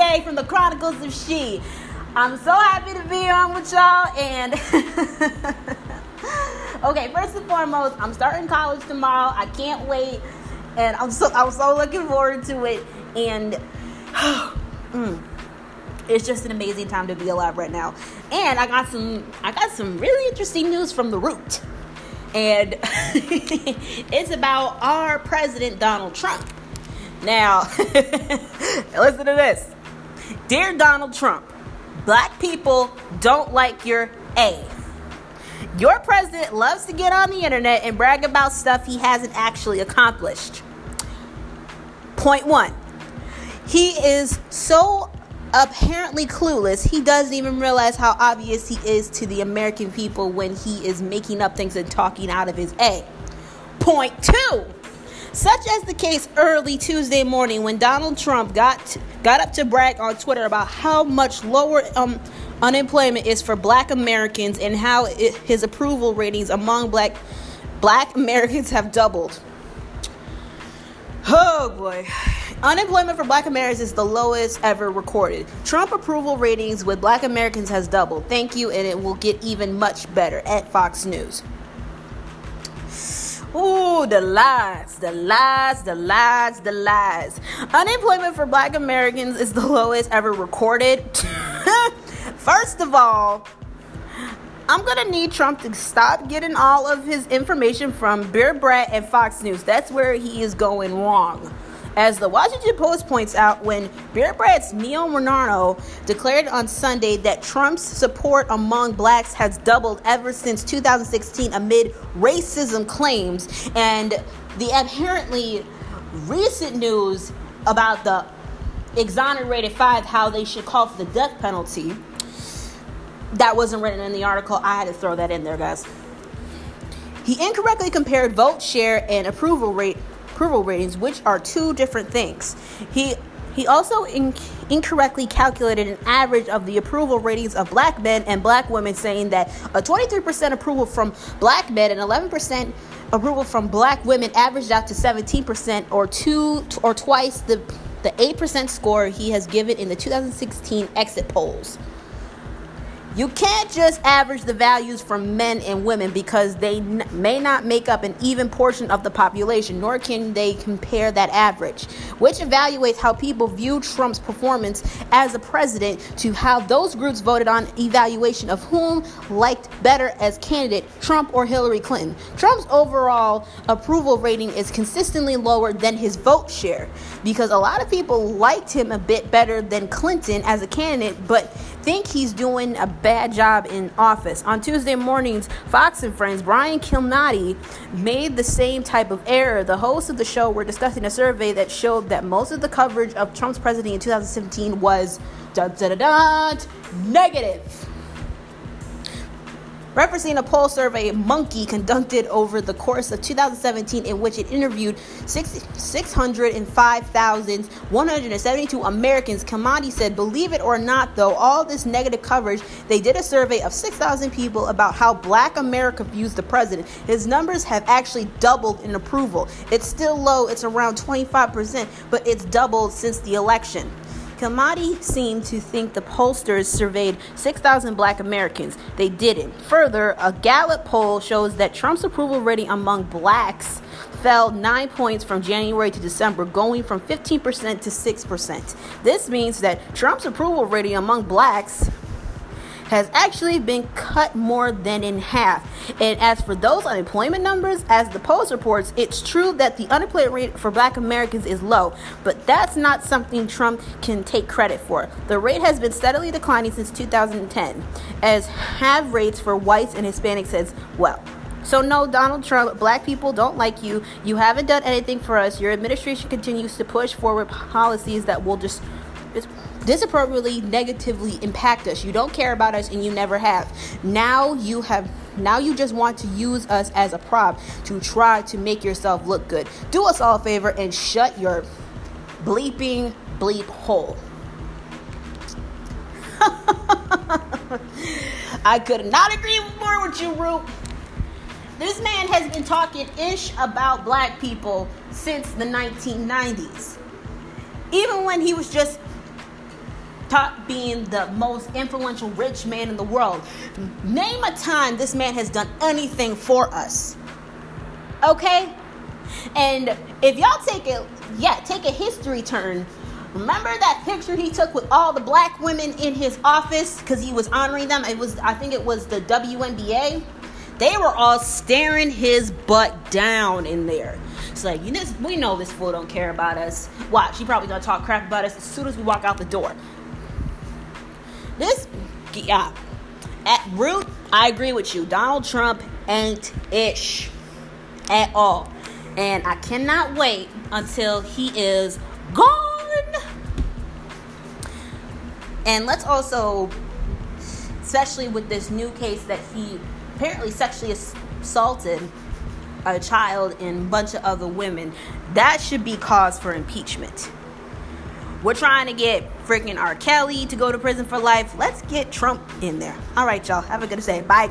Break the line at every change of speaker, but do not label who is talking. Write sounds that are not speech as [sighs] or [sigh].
Day from the Chronicles of She. I'm so happy to be on with y'all. And [laughs] okay, first and foremost, I'm starting college tomorrow. I can't wait, and I'm so I'm so looking forward to it. And [sighs] mm, it's just an amazing time to be alive right now. And I got some I got some really interesting news from the root. And [laughs] it's about our president Donald Trump. Now, [laughs] listen to this. Dear Donald Trump, black people don't like your A. Your president loves to get on the internet and brag about stuff he hasn't actually accomplished. Point one, he is so apparently clueless, he doesn't even realize how obvious he is to the American people when he is making up things and talking out of his A. Point two. Such as the case early Tuesday morning when Donald Trump got got up to brag on Twitter about how much lower um, unemployment is for Black Americans and how it, his approval ratings among Black Black Americans have doubled. Oh boy. Unemployment for black Americans is the lowest ever recorded. Trump approval ratings with black Americans has doubled. Thank you, and it will get even much better at Fox News. Ooh, the lies, the lies, the lies, the lies. Unemployment for black Americans is the lowest ever recorded. [laughs] First of all, I'm gonna need Trump to stop getting all of his information from Breitbart and Fox News. That's where he is going wrong. As the Washington Post points out, when Bureaucrats Neil Renarno declared on Sunday that Trump's support among blacks has doubled ever since 2016 amid racism claims and the apparently recent news about the exonerated five, how they should call for the death penalty. That wasn't written in the article. I had to throw that in there, guys. He incorrectly compared vote share and approval rate approval ratings, which are two different things. He he also in, incorrectly calculated an average of the approval ratings of black men and black women, saying that a 23% approval from black men and 11% approval from black women averaged out to 17%, or two or twice the the 8% score he has given in the 2016 exit polls. You can't just average the values from men and women because they n- may not make up an even portion of the population, nor can they compare that average, which evaluates how people view Trump's performance as a president to how those groups voted on evaluation of whom liked better as candidate, Trump or Hillary Clinton. Trump's overall approval rating is consistently lower than his vote share because a lot of people liked him a bit better than Clinton as a candidate, but think he's doing a bad job in office. On Tuesday mornings, Fox and Friends, Brian Kilmeade made the same type of error. The hosts of the show were discussing a survey that showed that most of the coverage of Trump's presidency in 2017 was da da da da negative referencing a poll SurveyMonkey conducted over the course of 2017, in which it interviewed 605,172 Americans. Kilmeade said, Believe it or not, though, all this negative coverage, they did a survey of 6,000 people about how black America views the president. His numbers have actually doubled in approval. It's still low, it's around 25%, but it's doubled since the election. Kilmeade seemed to think the pollsters surveyed 6,000 black Americans. They didn't. Further, a Gallup poll shows that Trump's approval rating among blacks fell 9 points from January to December, going from 15% to 6%. This means that Trump's approval rating among blacks has actually been cut more than in half. And as for those unemployment numbers, as the Post reports, it's true that the unemployment rate for black Americans is low, but that's not something Trump can take credit for. The rate has been steadily declining since 2010, as have rates for whites and Hispanics as well. So, no, Donald Trump, black people don't like you. You haven't done anything for us. Your administration continues to push forward policies that will just disappropriately negatively impact us. You don't care about us and you never have. Now you have now you just want to use us as a prop to try to make yourself look good. Do us all a favor and shut your bleeping bleep hole. [laughs] I could not agree more with you, Root. This man has been talking ish about black people since the 1990s. Even when he was just top being the most influential rich man in the world. Name a time this man has done anything for us. Okay? And if y'all take it, yeah, take a history turn. Remember that picture he took with all the black women in his office because he was honoring them? It was, I think it was the WNBA. They were all staring his butt down in there. It's like, you know, we know this fool don't care about us. Watch, he probably gonna talk crap about us as soon as we walk out the door. This, yeah, at root, I agree with you. Donald Trump ain't ish at all. And I cannot wait until he is gone. And let's also, especially with this new case that he apparently sexually assaulted a child and a bunch of other women, that should be cause for impeachment. We're trying to get freaking R. Kelly to go to prison for life. Let's get Trump in there. All right, y'all. Have a good day. Bye.